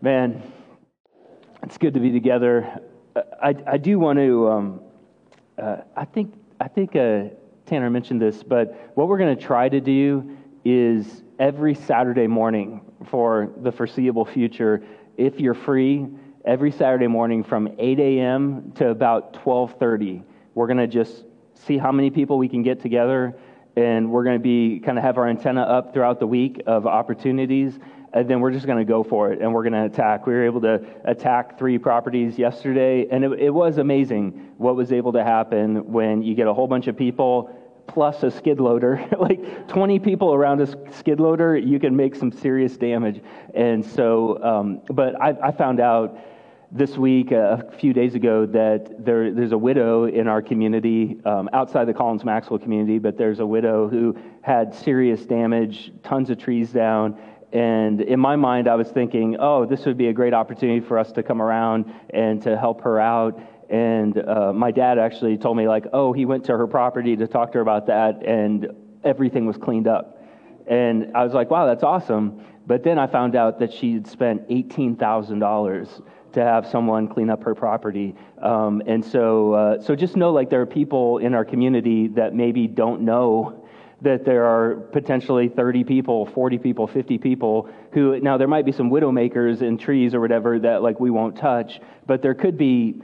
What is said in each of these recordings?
Man, it's good to be together. I, I do want to, um, uh, I think, I think uh, Tanner mentioned this, but what we're going to try to do is every Saturday morning for the foreseeable future, if you're free, every Saturday morning from 8 a.m. to about 12:30, we're going to just see how many people we can get together, and we're going to be kind of have our antenna up throughout the week of opportunities and then we're just going to go for it and we're going to attack. We were able to attack three properties yesterday, and it, it, was amazing what was able to happen when you get a whole bunch of people plus a skid loader. like 20 people around a skid loader, you can make some serious damage. And so, um, but I, I, found out this week, uh, a few days ago, that there, there's a widow in our community, um, outside the Collins Maxwell community, but there's a widow who had serious damage, tons of trees down and in my mind, I was thinking, oh, this would be a great opportunity for us to come around and to help her out. And uh, my dad actually told me, like, oh, he went to her property to talk to her about that, and everything was cleaned up. And I was like, wow, that's awesome. But then I found out that she had spent $18,000 to have someone clean up her property. Um, and so, uh, so just know, like, there are people in our community that maybe don't know that there are potentially 30 people, 40 people, 50 people who, now there might be some widowmakers in trees or whatever that like we won't touch, but there could be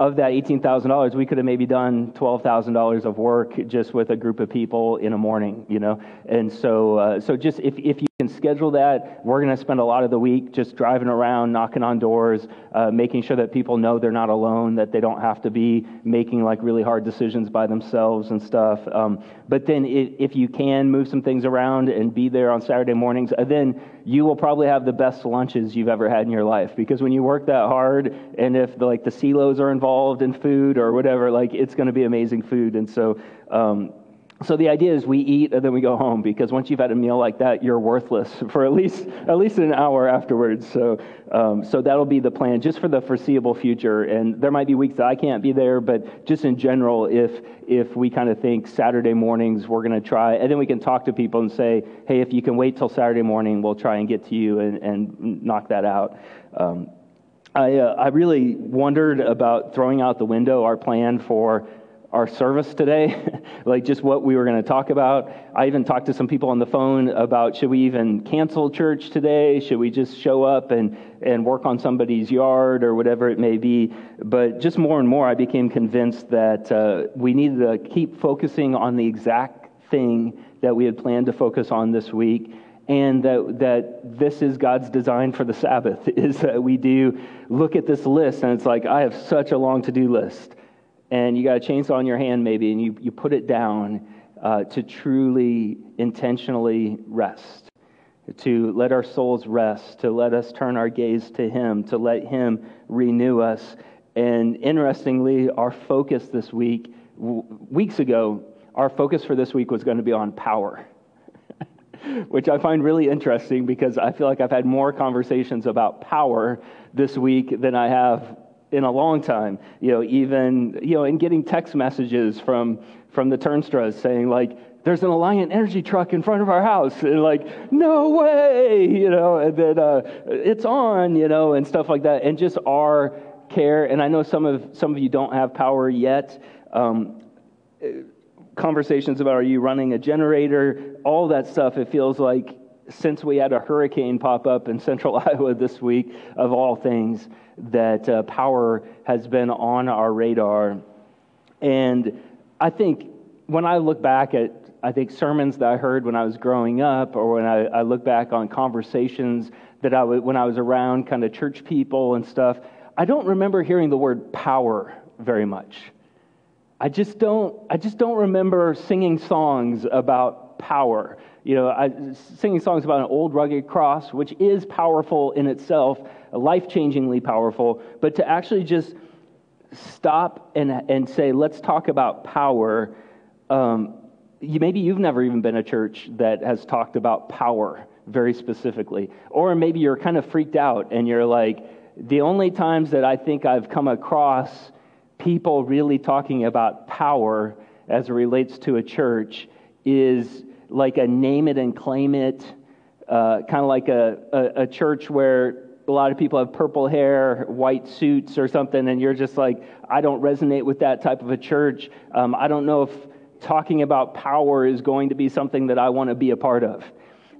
of that $18,000, we could have maybe done $12,000 of work just with a group of people in a morning, you know? And so, uh, so just if, if you can schedule that, we're going to spend a lot of the week just driving around, knocking on doors, uh, making sure that people know they're not alone, that they don't have to be making like really hard decisions by themselves and stuff. Um, but then if, if you can move some things around and be there on Saturday mornings, uh, then you will probably have the best lunches you've ever had in your life. Because when you work that hard and if the, like the silos are involved in food or whatever like it's going to be amazing food. And so um, so the idea is we eat and then we go home because once you've had a meal like that, you're worthless for at least at least an hour afterwards. So um, so that'll be the plan just for the foreseeable future. And there might be weeks that I can't be there, but just in general, if if we kind of think Saturday mornings we're going to try, and then we can talk to people and say, hey, if you can wait till Saturday morning, we'll try and get to you and, and knock that out. Um, I, uh, I really wondered about throwing out the window our plan for our service today, like just what we were going to talk about. I even talked to some people on the phone about should we even cancel church today? Should we just show up and, and work on somebody's yard or whatever it may be? But just more and more, I became convinced that uh, we needed to keep focusing on the exact thing that we had planned to focus on this week and that, that this is God's design for the Sabbath is that we do look at this list and it's like, I have such a long to do list and you got a chainsaw in your hand maybe, and you, you put it down uh, to truly, intentionally rest, to let our souls rest, to let us turn our gaze to Him, to let Him renew us. And interestingly, our focus this week, w- weeks ago, our focus for this week was going to be on power. Which I find really interesting because I feel like I've had more conversations about power this week than I have in a long time. You know, even you know, in getting text messages from from the Turnstras saying like, "There's an Alliant Energy truck in front of our house," and like, "No way!" You know, and then uh, it's on, you know, and stuff like that, and just our care. And I know some of some of you don't have power yet. Um, conversations about are you running a generator, all that stuff. It feels like since we had a hurricane pop up in central Iowa this week, of all things, that uh, power has been on our radar. And I think when I look back at, I think, sermons that I heard when I was growing up, or when I, I look back on conversations that I w- when I was around kind of church people and stuff, I don't remember hearing the word power very much. I just don't, I just don't remember singing songs about power you know, I, singing songs about an old rugged cross, which is powerful in itself, life changingly powerful, but to actually just stop and, and say, let's talk about power. Um, you, maybe you've never even been a church that has talked about power very specifically. Or maybe you're kind of freaked out and you're like, the only times that I think I've come across people really talking about power as it relates to a church is like a name it and claim it, uh, kind of like a, a, a, church where a lot of people have purple hair, white suits, or something, and you're just like, I don't resonate with that type of a church. Um, I don't know if talking about power is going to be something that I want to be a part of.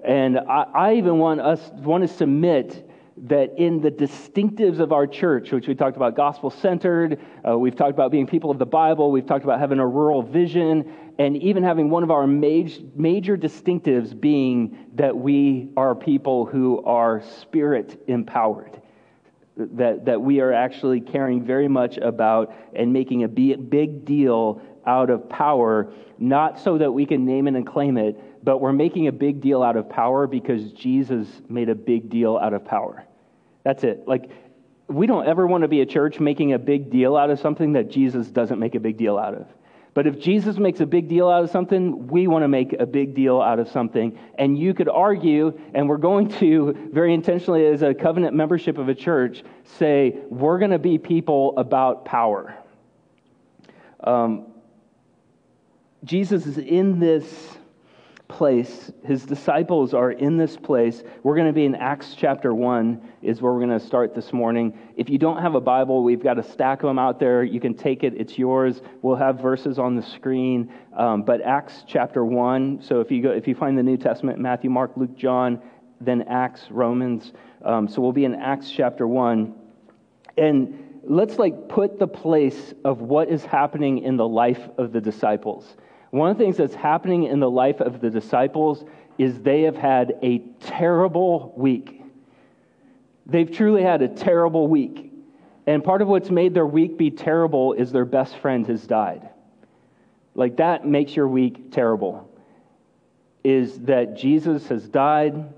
And I, I even want us want to submit that in the distinctives of our church, which we talked about gospel centered, uh, we've talked about being people of the Bible, we've talked about having a rural vision, and even having one of our major, major distinctives being that we are people who are spirit empowered. That, that we are actually caring very much about and making a big deal out of power, not so that we can name it and claim it, but we're making a big deal out of power because Jesus made a big deal out of power. That's it. Like, we don't ever want to be a church making a big deal out of something that Jesus doesn't make a big deal out of. But if Jesus makes a big deal out of something, we want to make a big deal out of something. And you could argue, and we're going to very intentionally, as a covenant membership of a church, say, we're going to be people about power. Um, Jesus is in this place. His disciples are in this place. We're going to be in Acts chapter 1, is where we're going to start this morning. If you don't have a Bible, we've got a stack of them out there. You can take it, it's yours. We'll have verses on the screen. Um, but Acts chapter 1, so if you, go, if you find the New Testament, Matthew, Mark, Luke, John, then Acts, Romans. Um, so we'll be in Acts chapter 1. And let's like put the place of what is happening in the life of the disciples. One of the things that's happening in the life of the disciples is they have had a terrible week. They've truly had a terrible week. And part of what's made their week be terrible is their best friend has died. Like that makes your week terrible. Is that Jesus has died,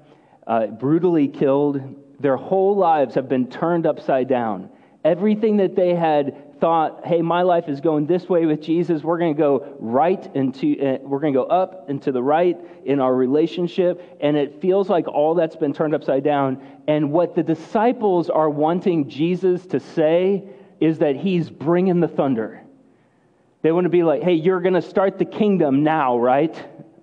uh, brutally killed. Their whole lives have been turned upside down. Everything that they had thought, hey, my life is going this way with Jesus. We're going to go right into, uh, we're going to go up and to the right in our relationship. And it feels like all that's been turned upside down. And what the disciples are wanting Jesus to say is that he's bringing the thunder. They want to be like, hey, you're going to start the kingdom now, right?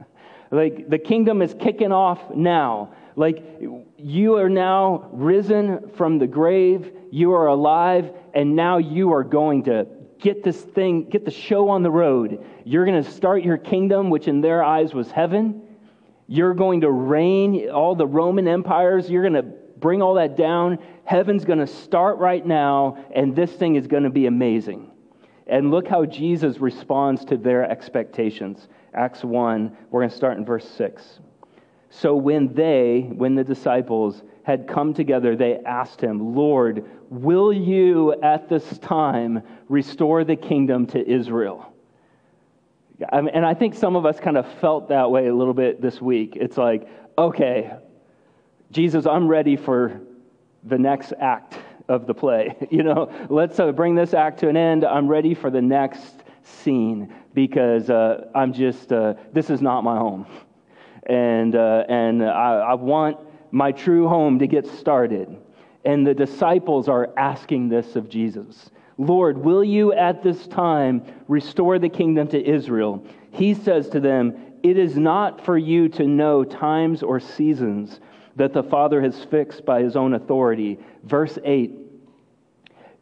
like the kingdom is kicking off now. Like you are now risen from the grave, you are alive, and now you are going to get this thing, get the show on the road. You're going to start your kingdom, which in their eyes was heaven. You're going to reign all the Roman empires. You're going to bring all that down. Heaven's going to start right now, and this thing is going to be amazing. And look how Jesus responds to their expectations. Acts 1, we're going to start in verse 6. So when they, when the disciples had come together, they asked him, Lord, will you at this time restore the kingdom to Israel? And I think some of us kind of felt that way a little bit this week. It's like, okay, Jesus, I'm ready for the next act of the play. You know, let's uh, bring this act to an end. I'm ready for the next scene because uh, I'm just, uh, this is not my home and, uh, and I, I want my true home to get started. And the disciples are asking this of Jesus Lord, will you at this time restore the kingdom to Israel? He says to them, It is not for you to know times or seasons that the Father has fixed by his own authority. Verse 8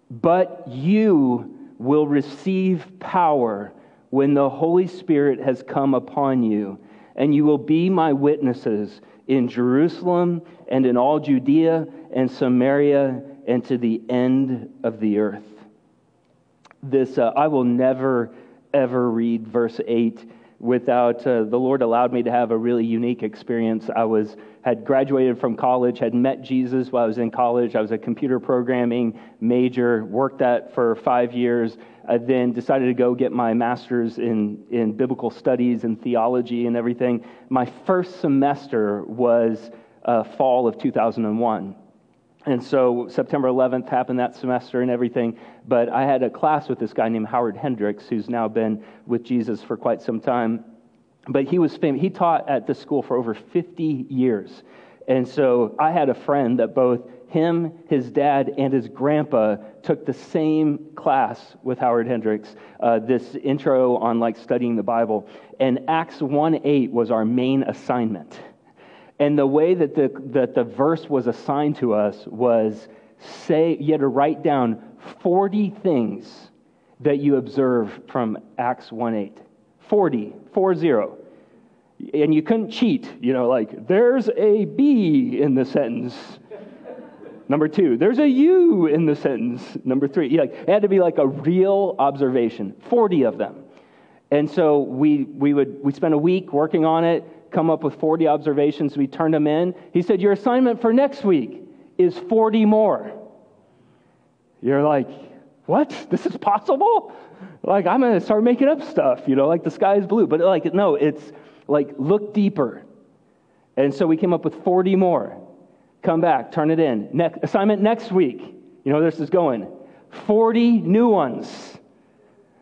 But you will receive power when the Holy Spirit has come upon you and you will be my witnesses in Jerusalem and in all Judea and Samaria and to the end of the earth. This, uh, I will never, ever read verse 8 without uh, the Lord allowed me to have a really unique experience. I was had graduated from college, had met Jesus while I was in college. I was a computer programming major, worked that for five years, I then decided to go get my master's in, in biblical studies and theology and everything. My first semester was uh, fall of 2001. And so September 11th happened that semester and everything. But I had a class with this guy named Howard Hendricks, who's now been with Jesus for quite some time. But he was famous. He taught at the school for over 50 years. And so I had a friend that both him, his dad, and his grandpa took the same class with Howard Hendricks, uh, this intro on like studying the Bible. And Acts 1 8 was our main assignment. And the way that the, that the verse was assigned to us was say, you had to write down 40 things that you observe from Acts 1 8. 40, 4 0. And you couldn't cheat, you know, like, there's a B in the sentence. Number two, there's a U in the sentence. Number three, like, it had to be like a real observation, 40 of them. And so we, we would we spent a week working on it, come up with 40 observations. We turned them in. He said, Your assignment for next week is 40 more. You're like, What? This is possible? Like, I'm going to start making up stuff, you know, like the sky is blue. But like, no, it's like, look deeper. And so we came up with 40 more. Come back, turn it in. Next, assignment next week. You know, this is going. 40 new ones.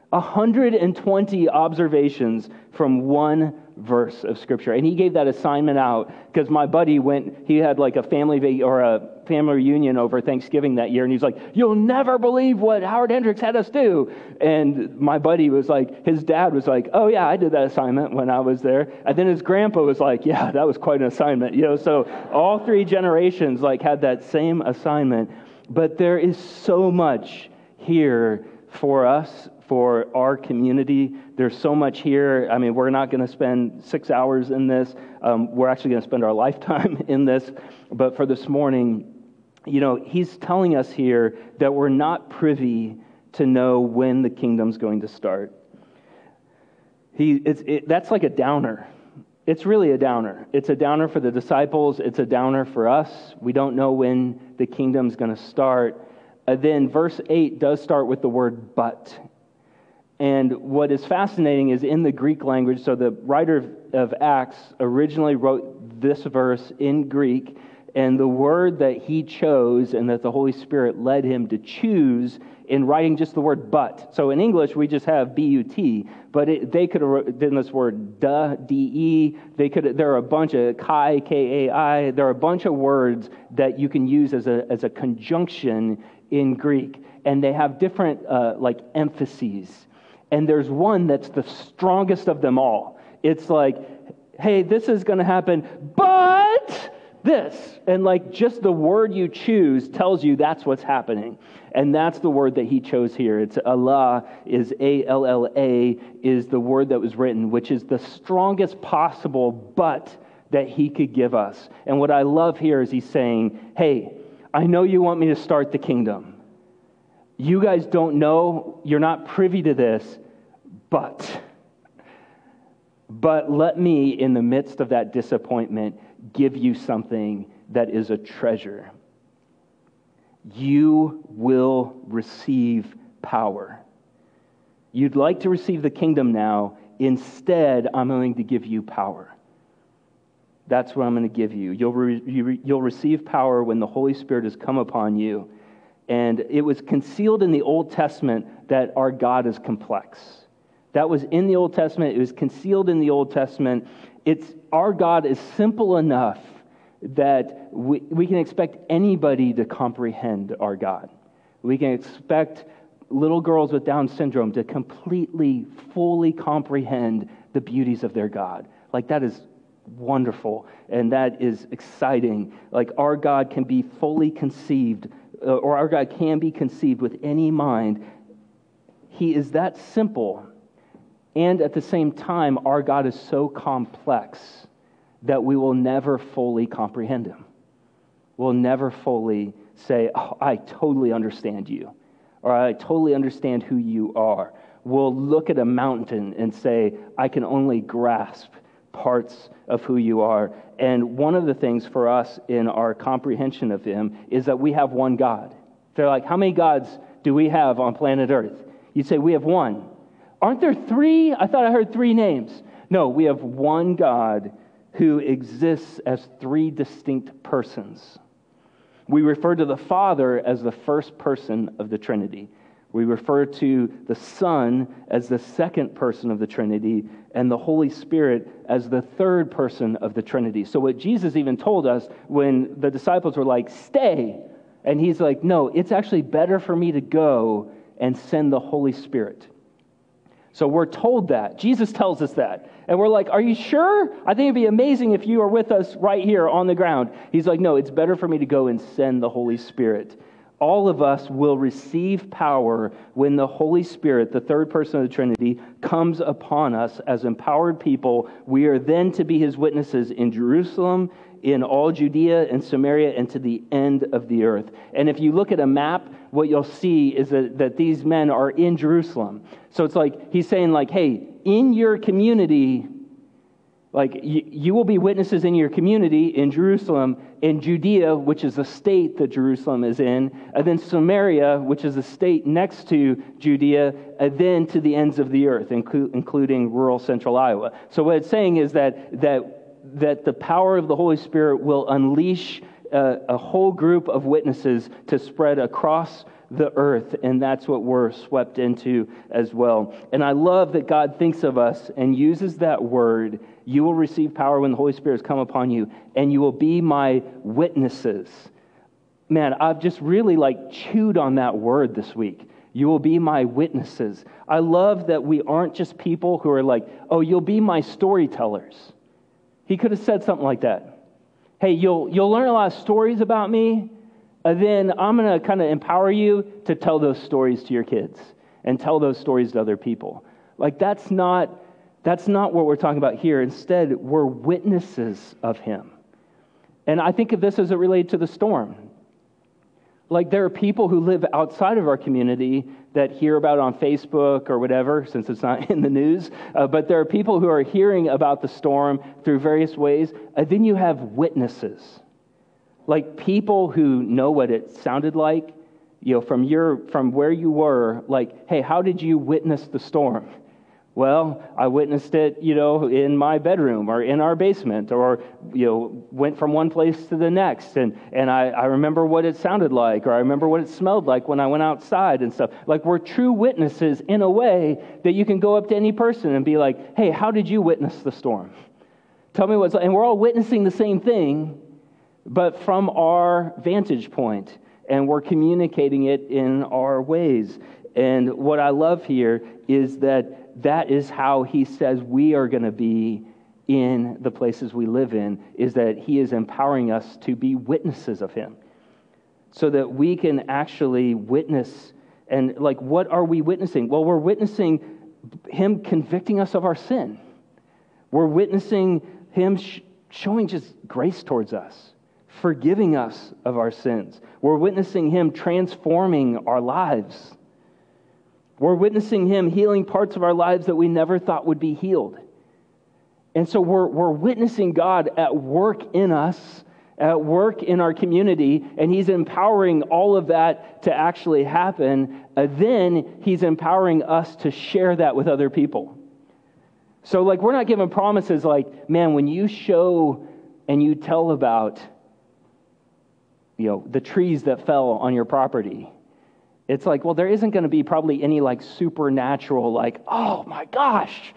120 observations from one verse of scripture. And he gave that assignment out because my buddy went, he had like a family or a family reunion over Thanksgiving that year. And he's like, You'll never believe what Howard Hendricks had us do. And my buddy was like, His dad was like, Oh, yeah, I did that assignment when I was there. And then his grandpa was like, Yeah, that was quite an assignment. You know, so all three generations like had that same assignment. But there is so much here for us for our community. There's so much here. I mean, we're not going to spend six hours in this. Um, we're actually going to spend our lifetime in this. But for this morning, you know, he's telling us here that we're not privy to know when the kingdom's going to start. He, it's, it, that's like a downer. It's really a downer. It's a downer for the disciples. It's a downer for us. We don't know when the kingdom's going to start. Uh, then verse 8 does start with the word but. And what is fascinating is in the Greek language, so the writer of Acts originally wrote this verse in Greek, and the word that he chose and that the Holy Spirit led him to choose in writing just the word but. So in English, we just have B U T, but it, they could have written this word de, D E. They could, there are a bunch of kai, K A I. There are a bunch of words that you can use as a, as a conjunction in Greek, and they have different uh, like emphases and there's one that's the strongest of them all. It's like, hey, this is going to happen, but this. And like just the word you choose tells you that's what's happening. And that's the word that he chose here. It's alla is A L L A is the word that was written, which is the strongest possible but that he could give us. And what I love here is he's saying, hey, I know you want me to start the kingdom. You guys don't know, you're not privy to this, but, but let me, in the midst of that disappointment, give you something that is a treasure. You will receive power. You'd like to receive the kingdom now. Instead, I'm going to give you power. That's what I'm going to give you. You'll, re- you'll receive power when the Holy Spirit has come upon you and it was concealed in the Old Testament that our God is complex. That was in the Old Testament. It was concealed in the Old Testament. It's, our God is simple enough that we, we can expect anybody to comprehend our God. We can expect little girls with Down syndrome to completely, fully comprehend the beauties of their God. Like, that is wonderful and that is exciting. Like, our God can be fully conceived Uh, or our God can be conceived with any mind. He is that simple. And at the same time, our God is so complex that we will never fully comprehend him. We'll never fully say, oh, I totally understand you, or I totally understand who you are. We'll look at a mountain and say, I can only grasp parts of who you are. And one of the things for us in our comprehension of Him is that we have one God. They're like, how many gods do we have on planet Earth? You'd say, we have one. Aren't there three? I thought I heard three names. No, we have one God who exists as three distinct persons. We refer to the Father as the first person of the Trinity. We refer to the Son as the second person of the Trinity and the Holy Spirit as the third person of the Trinity. So, what Jesus even told us when the disciples were like, stay, and he's like, no, it's actually better for me to go and send the Holy Spirit. So we're told that. Jesus tells us that. And we're like, Are you sure? I think it'd be amazing if you are with us right here on the ground. He's like, No, it's better for me to go and send the Holy Spirit. All of us will receive power when the Holy Spirit, the third person of the Trinity, comes upon us as empowered people. We are then to be his witnesses in Jerusalem, in all Judea and Samaria, and to the end of the earth. And if you look at a map, what you'll see is that, that these men are in Jerusalem. So it's like he's saying, like, hey, in your community, like you, you, will be witnesses in your community in Jerusalem, in Judea, which is the state that Jerusalem is in, and then Samaria, which is a state next to Judea, and then to the ends of the earth, inclu- including rural central Iowa. So what it's saying is that that that the power of the Holy Spirit will unleash a, a whole group of witnesses to spread across the earth, and that's what we're swept into as well. And I love that God thinks of us and uses that word. You will receive power when the Holy Spirit has come upon you, and you will be my witnesses. Man, I've just really like chewed on that word this week. You will be my witnesses. I love that we aren't just people who are like, oh, you'll be my storytellers. He could have said something like that. Hey, you'll, you'll learn a lot of stories about me, and then I'm going to kind of empower you to tell those stories to your kids and tell those stories to other people. Like, that's not, that's not what we're talking about here. Instead, we're witnesses of Him. And I think of this as it related to the storm. Like, there are people who live outside of our community that hear about it on Facebook or whatever, since it's not in the news. Uh, but there are people who are hearing about the storm through various ways. Then you have witnesses, like people who know what it sounded like, you know, from your from where you were. Like, hey, how did you witness the storm? Well, I witnessed it, you know, in my bedroom or in our basement or, you know, went from one place to the next. And, and I, I remember what it sounded like or I remember what it smelled like when I went outside and stuff. Like we're true witnesses in a way that you can go up to any person and be like, hey, how did you witness the storm? Tell me what's, and we're all witnessing the same thing, but from our vantage point and we're communicating it in our ways. And what I love here is that that is how he says we are going to be in the places we live in, is that he is empowering us to be witnesses of him so that we can actually witness. And, like, what are we witnessing? Well, we're witnessing him convicting us of our sin, we're witnessing him sh- showing just grace towards us. Forgiving us of our sins. We're witnessing Him transforming our lives we're witnessing Him healing parts of our lives that we never thought would be healed. And so we're, we're witnessing God at work in us, at work in our community, and He's empowering all of that to actually happen. Uh, then He's empowering us to share that with other people. So, like, we're not given promises like, man, when you show and you tell about, you know, the trees that fell on your property, it's like, well, there isn't going to be probably any like supernatural, like, oh my gosh,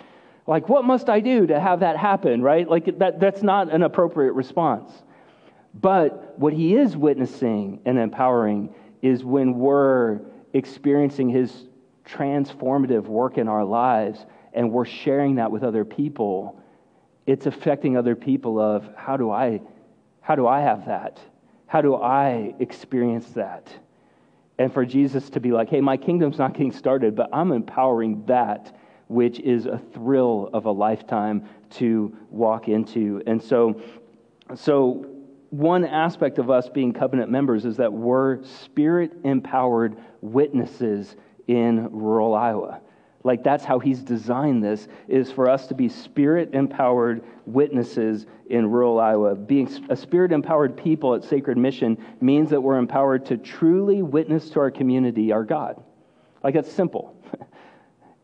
like what must I do to have that happen, right? Like that, that's not an appropriate response. But what he is witnessing and empowering is when we're experiencing his transformative work in our lives and we're sharing that with other people, it's affecting other people of how do I how do I have that? How do I experience that? And for Jesus to be like, hey, my kingdom's not getting started, but I'm empowering that, which is a thrill of a lifetime to walk into. And so, so one aspect of us being covenant members is that we're spirit empowered witnesses in rural Iowa. Like that's how he's designed this is for us to be spirit empowered witnesses in rural Iowa. Being a spirit empowered people at Sacred Mission means that we're empowered to truly witness to our community our God. Like it's simple.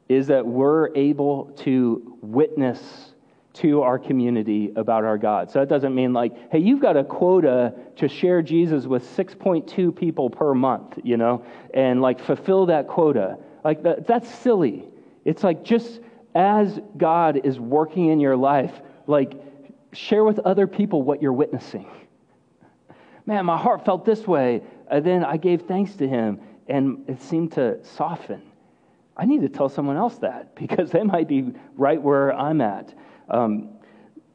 is that we're able to witness to our community about our God. So that doesn't mean like, hey, you've got a quota to share Jesus with 6.2 people per month, you know, and like fulfill that quota. Like, that, that's silly. It's like just as God is working in your life, like, share with other people what you're witnessing. Man, my heart felt this way. And then I gave thanks to him, and it seemed to soften. I need to tell someone else that because they might be right where I'm at. Um,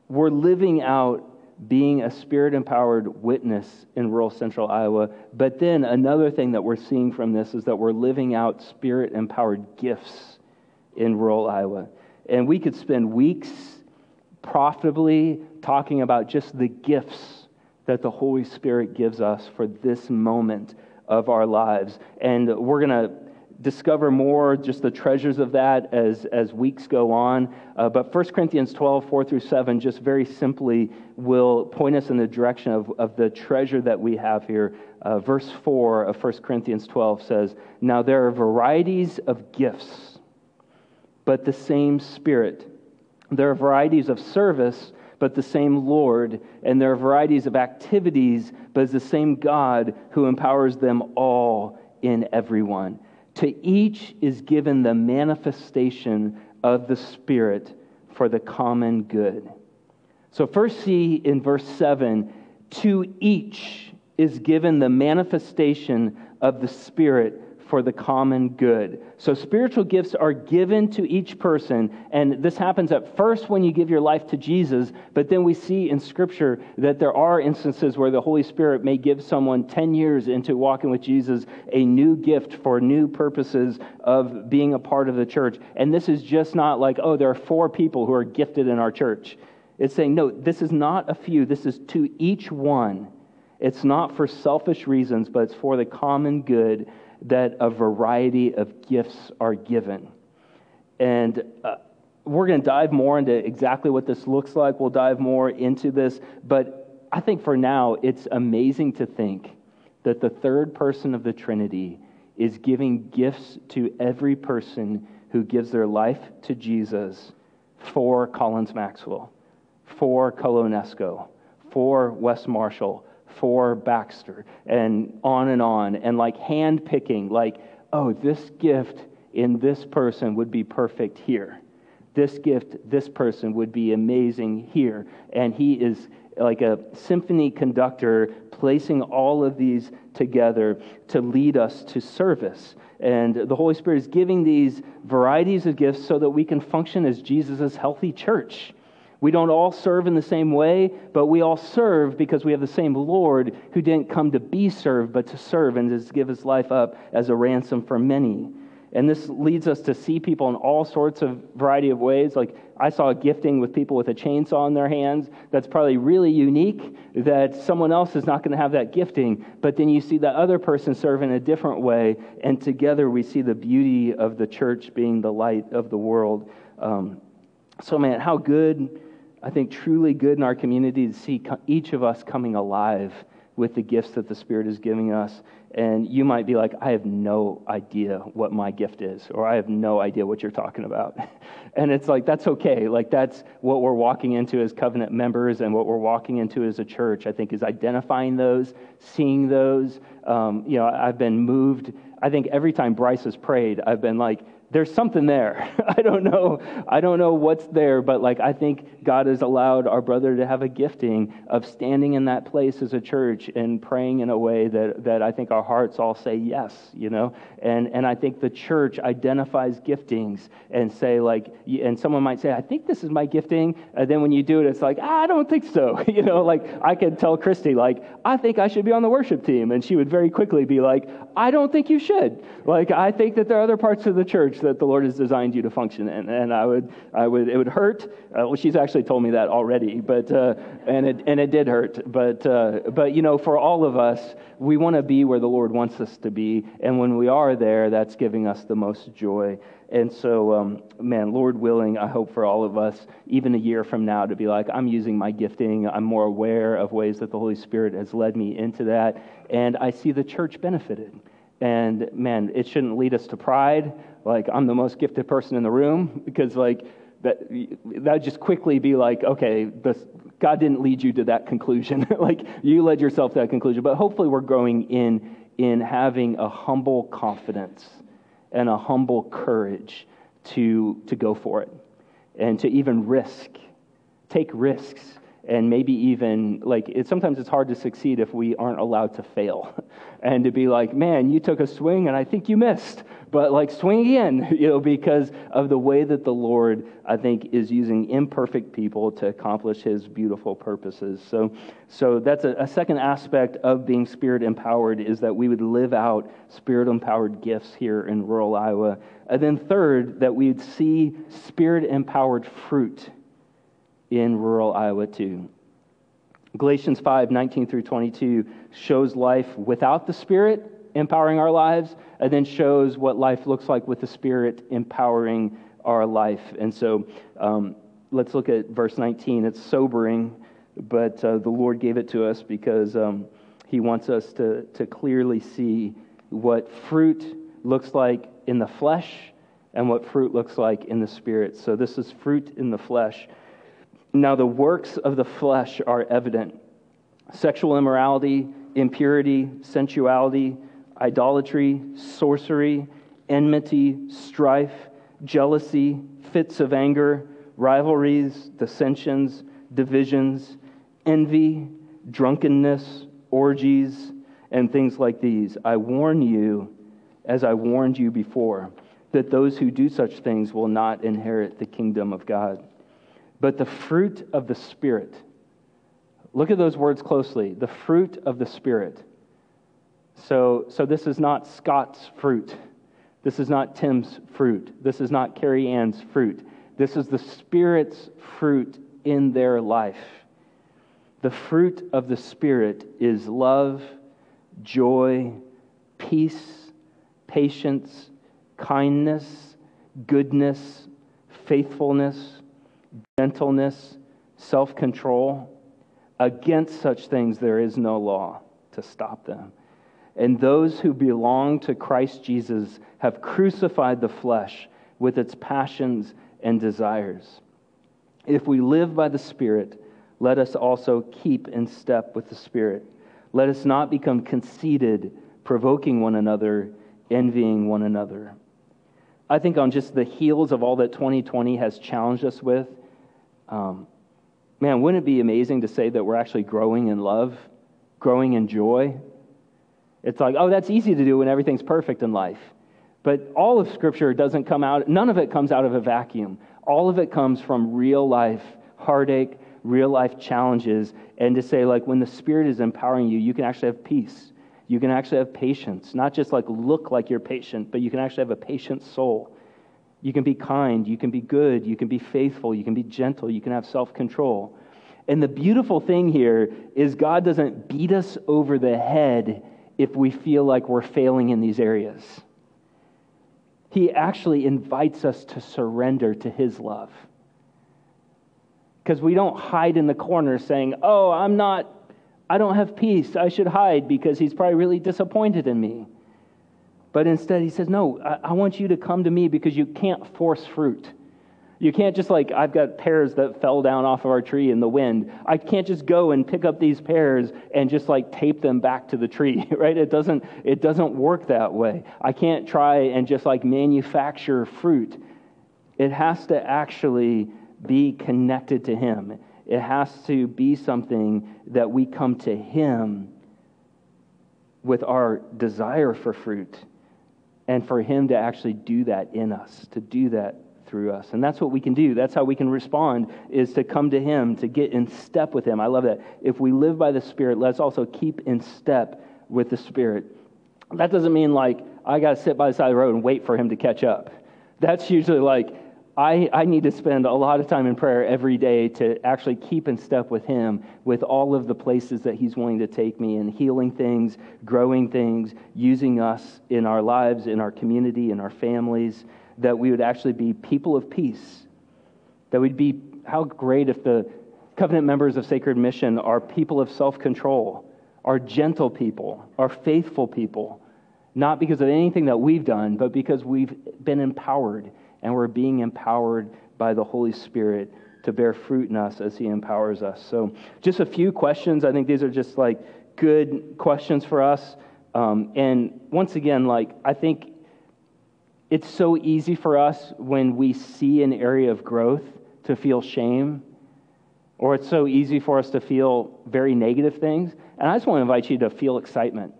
we're living out being a spirit empowered witness in rural central Iowa. But then another thing that we're seeing from this is that we're living out spirit empowered gifts in rural Iowa. And we could spend weeks profitably talking about just the gifts that the Holy Spirit gives us for this moment of our lives. And we're going to discover more just the treasures of that as, as weeks go on. Uh, but 1 Corinthians 12, 4 through 7, just very simply will point us in the direction of, of the treasure that we have here. Uh, verse 4 of 1 Corinthians 12 says, Now there are varieties of gifts, but the same Spirit. There are varieties of service, but the same Lord. And there are varieties of activities, but it's the same God who empowers them all in everyone. To each is given the manifestation of the Spirit for the common good. So, first, see in verse 7 to each is given the manifestation of the Spirit for the common good. So, spiritual gifts are given to each person, and this happens at first when you give your life to Jesus, but then we see in Scripture that there are instances where the Holy Spirit may give someone 10 years into walking with Jesus a new gift for new purposes of being a part of the church. And this is just not like, oh, there are four people who are gifted in our church. It's saying, no, this is not a few, this is to each one. It's not for selfish reasons, but it's for the common good that a variety of gifts are given. And uh, we're going to dive more into exactly what this looks like. We'll dive more into this. But I think for now, it's amazing to think that the third person of the Trinity is giving gifts to every person who gives their life to Jesus for Collins Maxwell, for Colo-NESCO, for West Marshall, for Baxter, and on and on, and like hand picking, like, oh, this gift in this person would be perfect here. This gift, this person would be amazing here. And he is like a symphony conductor placing all of these together to lead us to service. And the Holy Spirit is giving these varieties of gifts so that we can function as Jesus' healthy church. We don't all serve in the same way, but we all serve because we have the same Lord who didn't come to be served, but to serve and to give his life up as a ransom for many. And this leads us to see people in all sorts of variety of ways. Like I saw a gifting with people with a chainsaw in their hands. That's probably really unique that someone else is not going to have that gifting. But then you see the other person serve in a different way. And together we see the beauty of the church being the light of the world. Um, so, man, how good I think, truly good in our community to see each of us coming alive with the gifts that the Spirit is giving us. And you might be like, I have no idea what my gift is, or I have no idea what you're talking about. and it's like, that's okay. Like, that's what we're walking into as covenant members and what we're walking into as a church, I think, is identifying those, seeing those. Um, you know, I've been moved. I think every time Bryce has prayed, I've been like, there's something there. I don't know. I don't know what's there, but like I think God has allowed our brother to have a gifting of standing in that place as a church and praying in a way that, that I think our hearts all say yes, you know? And and I think the church identifies giftings and say like and someone might say, I think this is my gifting. And then when you do it, it's like, ah, I don't think so. you know, like I could tell Christy, like, I think I should be on the worship team. And she would very quickly be like, I don't think you should. Like I think that there are other parts of the church that the Lord has designed you to function in. And I would, I would, it would hurt. Uh, well, she's actually told me that already, but uh, and it and it did hurt. But uh, but you know, for all of us, we want to be where the Lord wants us to be, and when we are there, that's giving us the most joy. And so, um, man, Lord willing, I hope for all of us, even a year from now, to be like, I'm using my gifting. I'm more aware of ways that the Holy Spirit has led me into that. And I see the church benefited. And man, it shouldn't lead us to pride, like I'm the most gifted person in the room, because like that that just quickly be like, okay, this, God didn't lead you to that conclusion. like you led yourself to that conclusion. But hopefully we're growing in in having a humble confidence and a humble courage to to go for it and to even risk, take risks and maybe even like it, sometimes it's hard to succeed if we aren't allowed to fail and to be like man you took a swing and i think you missed but like swing again, you know, because of the way that the Lord, I think, is using imperfect people to accomplish his beautiful purposes. So, so that's a, a second aspect of being spirit empowered is that we would live out spirit empowered gifts here in rural Iowa. And then third, that we'd see spirit empowered fruit in rural Iowa too. Galatians 5 19 through 22 shows life without the Spirit empowering our lives, and then shows what life looks like with the Spirit empowering our life. And so um, let's look at verse 19. It's sobering, but uh, the Lord gave it to us because um, He wants us to, to clearly see what fruit looks like in the flesh and what fruit looks like in the Spirit. So this is fruit in the flesh. Now, the works of the flesh are evident sexual immorality, impurity, sensuality, idolatry, sorcery, enmity, strife, jealousy, fits of anger, rivalries, dissensions, divisions, envy, drunkenness, orgies, and things like these. I warn you, as I warned you before, that those who do such things will not inherit the kingdom of God. But the fruit of the Spirit, look at those words closely the fruit of the Spirit. So, so this is not Scott's fruit. This is not Tim's fruit. This is not Carrie Ann's fruit. This is the Spirit's fruit in their life. The fruit of the Spirit is love, joy, peace, patience, kindness, goodness, faithfulness, gentleness, self control. Against such things there is no law to stop them. And those who belong to Christ Jesus have crucified the flesh with its passions and desires. If we live by the Spirit, let us also keep in step with the Spirit. Let us not become conceited, provoking one another, envying one another. I think on just the heels of all that 2020 has challenged us with, um, man, wouldn't it be amazing to say that we're actually growing in love, growing in joy? It's like, oh, that's easy to do when everything's perfect in life. But all of Scripture doesn't come out, none of it comes out of a vacuum. All of it comes from real life heartache, real life challenges. And to say, like, when the Spirit is empowering you, you can actually have peace. You can actually have patience. Not just like look like you're patient, but you can actually have a patient soul. You can be kind. You can be good. You can be faithful. You can be gentle. You can have self control. And the beautiful thing here is God doesn't beat us over the head if we feel like we're failing in these areas. He actually invites us to surrender to His love. Because we don't hide in the corner saying, Oh, I'm not, I don't have peace. I should hide because He's probably really disappointed in me. But instead, He says, No, I, I want you to come to me because you can't force fruit. You can't just like, I've got pears that fell down off of our tree in the wind. I can't just go and pick up these pears and just like tape them back to the tree, right? It doesn't, it doesn't work that way. I can't try and just like manufacture fruit. It has to actually be connected to Him. It has to be something that we come to Him with our desire for fruit and for Him to actually do that in us, to do that through us. And that's what we can do. That's how we can respond is to come to him, to get in step with him. I love that. If we live by the Spirit, let's also keep in step with the Spirit. That doesn't mean like I got to sit by the side of the road and wait for him to catch up. That's usually like I, I need to spend a lot of time in prayer every day to actually keep in step with Him, with all of the places that He's willing to take me in healing things, growing things, using us in our lives, in our community, in our families that we would actually be people of peace. That we'd be, how great if the covenant members of Sacred Mission are people of self control, are gentle people, are faithful people, not because of anything that we've done, but because we've been empowered and we're being empowered by the Holy Spirit to bear fruit in us as He empowers us. So, just a few questions. I think these are just like good questions for us. Um, and once again, like, I think it's so easy for us when we see an area of growth to feel shame, or it's so easy for us to feel very negative things. And I just want to invite you to feel excitement.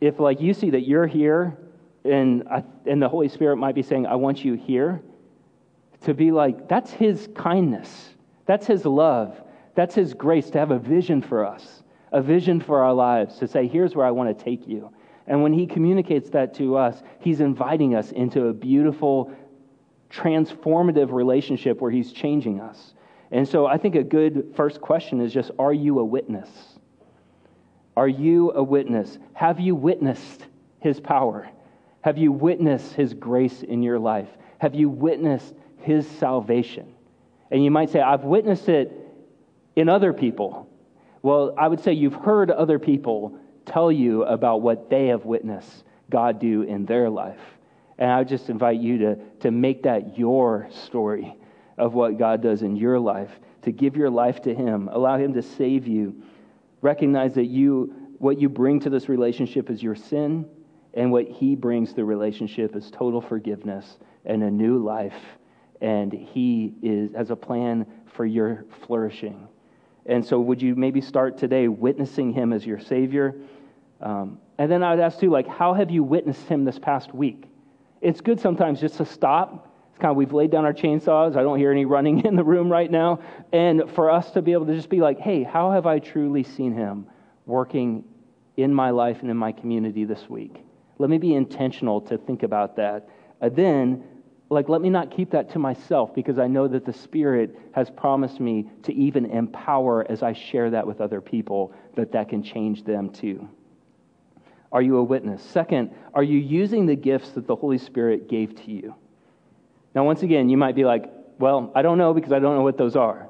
If, like, you see that you're here and, I, and the Holy Spirit might be saying, I want you here, to be like, that's His kindness, that's His love, that's His grace to have a vision for us, a vision for our lives, to say, here's where I want to take you. And when He communicates that to us, He's inviting us into a beautiful, transformative relationship where He's changing us. And so I think a good first question is just, are you a witness? Are you a witness? Have you witnessed His power? Have you witnessed His grace in your life? Have you witnessed His salvation? And you might say, I've witnessed it in other people. Well, I would say you've heard other people tell you about what they have witnessed God do in their life. And I just invite you to, to make that your story of what God does in your life, to give your life to Him, allow Him to save you. Recognize that you, what you bring to this relationship is your sin and what he brings to the relationship is total forgiveness and a new life. And he is, has a plan for your flourishing. And so, would you maybe start today witnessing him as your Savior? Um, and then I would ask too, like, how have you witnessed him this past week? It's good sometimes just to stop. It's kind of, we've laid down our chainsaws. I don't hear any running in the room right now. And for us to be able to just be like, hey, how have I truly seen him working in my life and in my community this week? Let me be intentional to think about that. Then, like, let me not keep that to myself because I know that the Spirit has promised me to even empower as I share that with other people, that that can change them too. Are you a witness? Second, are you using the gifts that the Holy Spirit gave to you? Now, once again, you might be like, well, I don't know because I don't know what those are.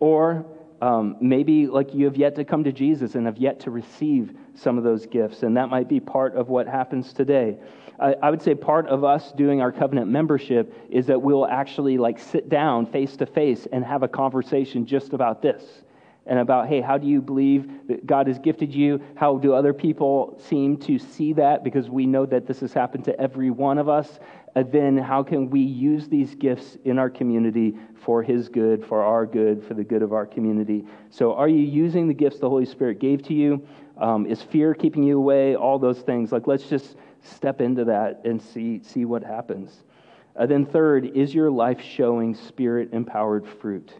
Or um, maybe like you have yet to come to Jesus and have yet to receive some of those gifts, and that might be part of what happens today. I, I would say part of us doing our covenant membership is that we'll actually like sit down face to face and have a conversation just about this and about, hey, how do you believe that God has gifted you? How do other people seem to see that? Because we know that this has happened to every one of us. And then how can we use these gifts in our community for His good, for our good, for the good of our community? So, are you using the gifts the Holy Spirit gave to you? Um, is fear keeping you away? All those things. Like, let's just step into that and see, see what happens. Uh, then, third, is your life showing spirit empowered fruit?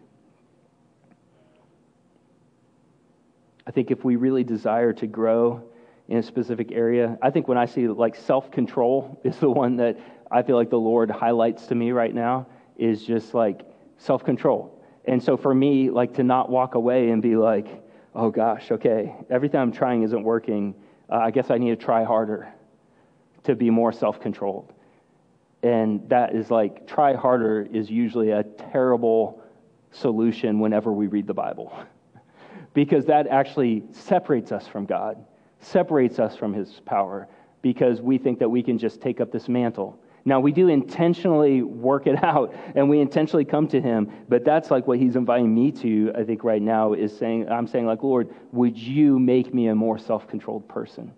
I think if we really desire to grow in a specific area, I think when I see like self control is the one that I feel like the Lord highlights to me right now is just like self control. And so for me, like to not walk away and be like, oh gosh, okay, everything I'm trying isn't working. Uh, I guess I need to try harder to be more self controlled. And that is like, try harder is usually a terrible solution whenever we read the Bible. because that actually separates us from God, separates us from His power, because we think that we can just take up this mantle. Now, we do intentionally work it out and we intentionally come to Him, but that's like what He's inviting me to, I think, right now is saying, I'm saying, like, Lord, would you make me a more self controlled person?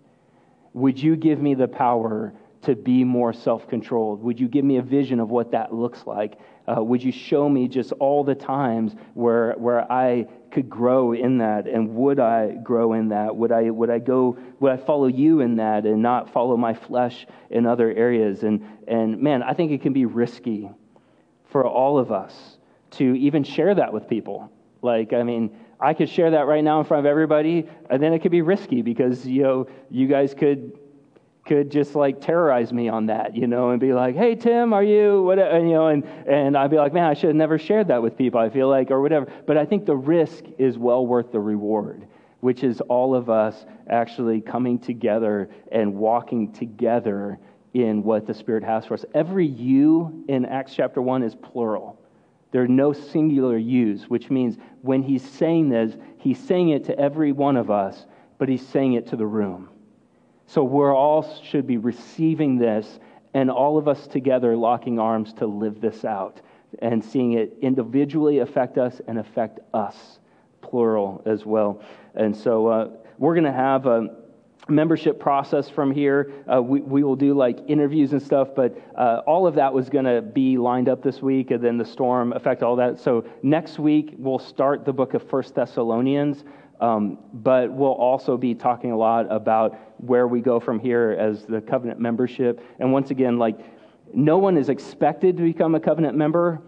Would you give me the power to be more self controlled? Would you give me a vision of what that looks like? Uh, would you show me just all the times where, where I could grow in that and would I grow in that? Would I, would I go, would I follow you in that and not follow my flesh in other areas? And, and man, I think it can be risky for all of us to even share that with people. Like, I mean, I could share that right now in front of everybody, and then it could be risky because, you know, you guys could could just like terrorize me on that, you know, and be like, "Hey Tim, are you what?" And, you know, and and I'd be like, "Man, I should have never shared that with people." I feel like, or whatever. But I think the risk is well worth the reward, which is all of us actually coming together and walking together in what the Spirit has for us. Every you in Acts chapter one is plural. There are no singular yous, which means when he's saying this, he's saying it to every one of us, but he's saying it to the room. So we're all should be receiving this and all of us together locking arms to live this out and seeing it individually affect us and affect us, plural as well. And so uh, we're going to have a membership process from here. Uh, we, we will do like interviews and stuff, but uh, all of that was going to be lined up this week, and then the storm affect all that. So next week we'll start the book of First Thessalonians. Um, but we'll also be talking a lot about where we go from here as the covenant membership. And once again, like, no one is expected to become a covenant member,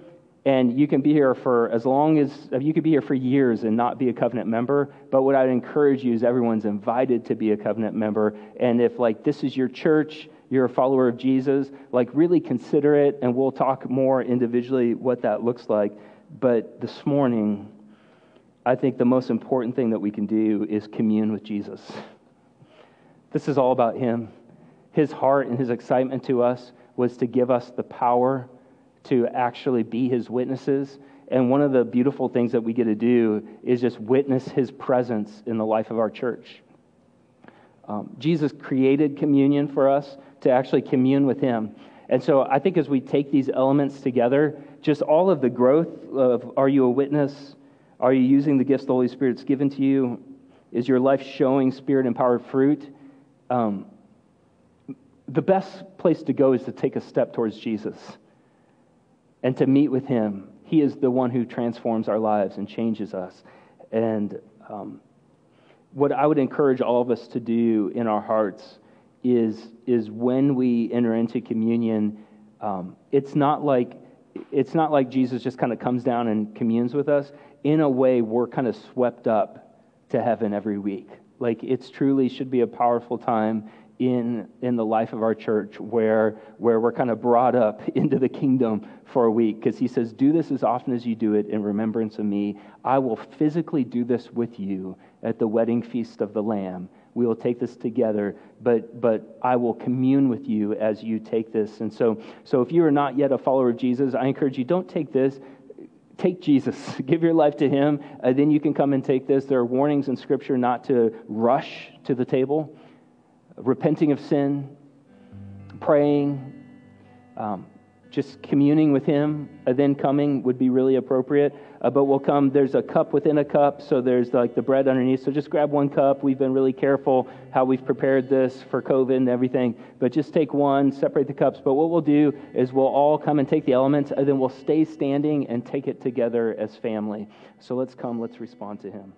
and you can be here for as long as you could be here for years and not be a covenant member. But what i'd encourage you is everyone's invited to be a covenant member. And if like this is your church you're a follower of jesus like really consider it. And we'll talk more individually what that looks like. But this morning i think the most important thing that we can do is commune with jesus this is all about him his heart and his excitement to us was to give us the power to actually be his witnesses. And one of the beautiful things that we get to do is just witness his presence in the life of our church. Um, Jesus created communion for us to actually commune with him. And so I think as we take these elements together, just all of the growth of are you a witness? Are you using the gifts the Holy Spirit's given to you? Is your life showing spirit empowered fruit? Um, the best place to go is to take a step towards Jesus and to meet with Him. He is the one who transforms our lives and changes us. And um, what I would encourage all of us to do in our hearts is, is when we enter into communion, um, it's not like it's not like Jesus just kind of comes down and communes with us. In a way, we're kind of swept up to heaven every week. Like it's truly should be a powerful time in, in the life of our church where, where we're kind of brought up into the kingdom for a week because he says, Do this as often as you do it in remembrance of me. I will physically do this with you at the wedding feast of the Lamb. We will take this together, but, but I will commune with you as you take this. And so, so if you are not yet a follower of Jesus, I encourage you don't take this take Jesus, give your life to Him, and then you can come and take this. There are warnings in Scripture not to rush to the table repenting of sin, praying, um, just communing with Him, and then coming would be really appropriate. Uh, but we'll come, there's a cup within a cup, so there's like the bread underneath. So just grab one cup. We've been really careful how we've prepared this for COVID and everything. But just take one, separate the cups. But what we'll do is we'll all come and take the elements, and then we'll stay standing and take it together as family. So let's come, let's respond to Him.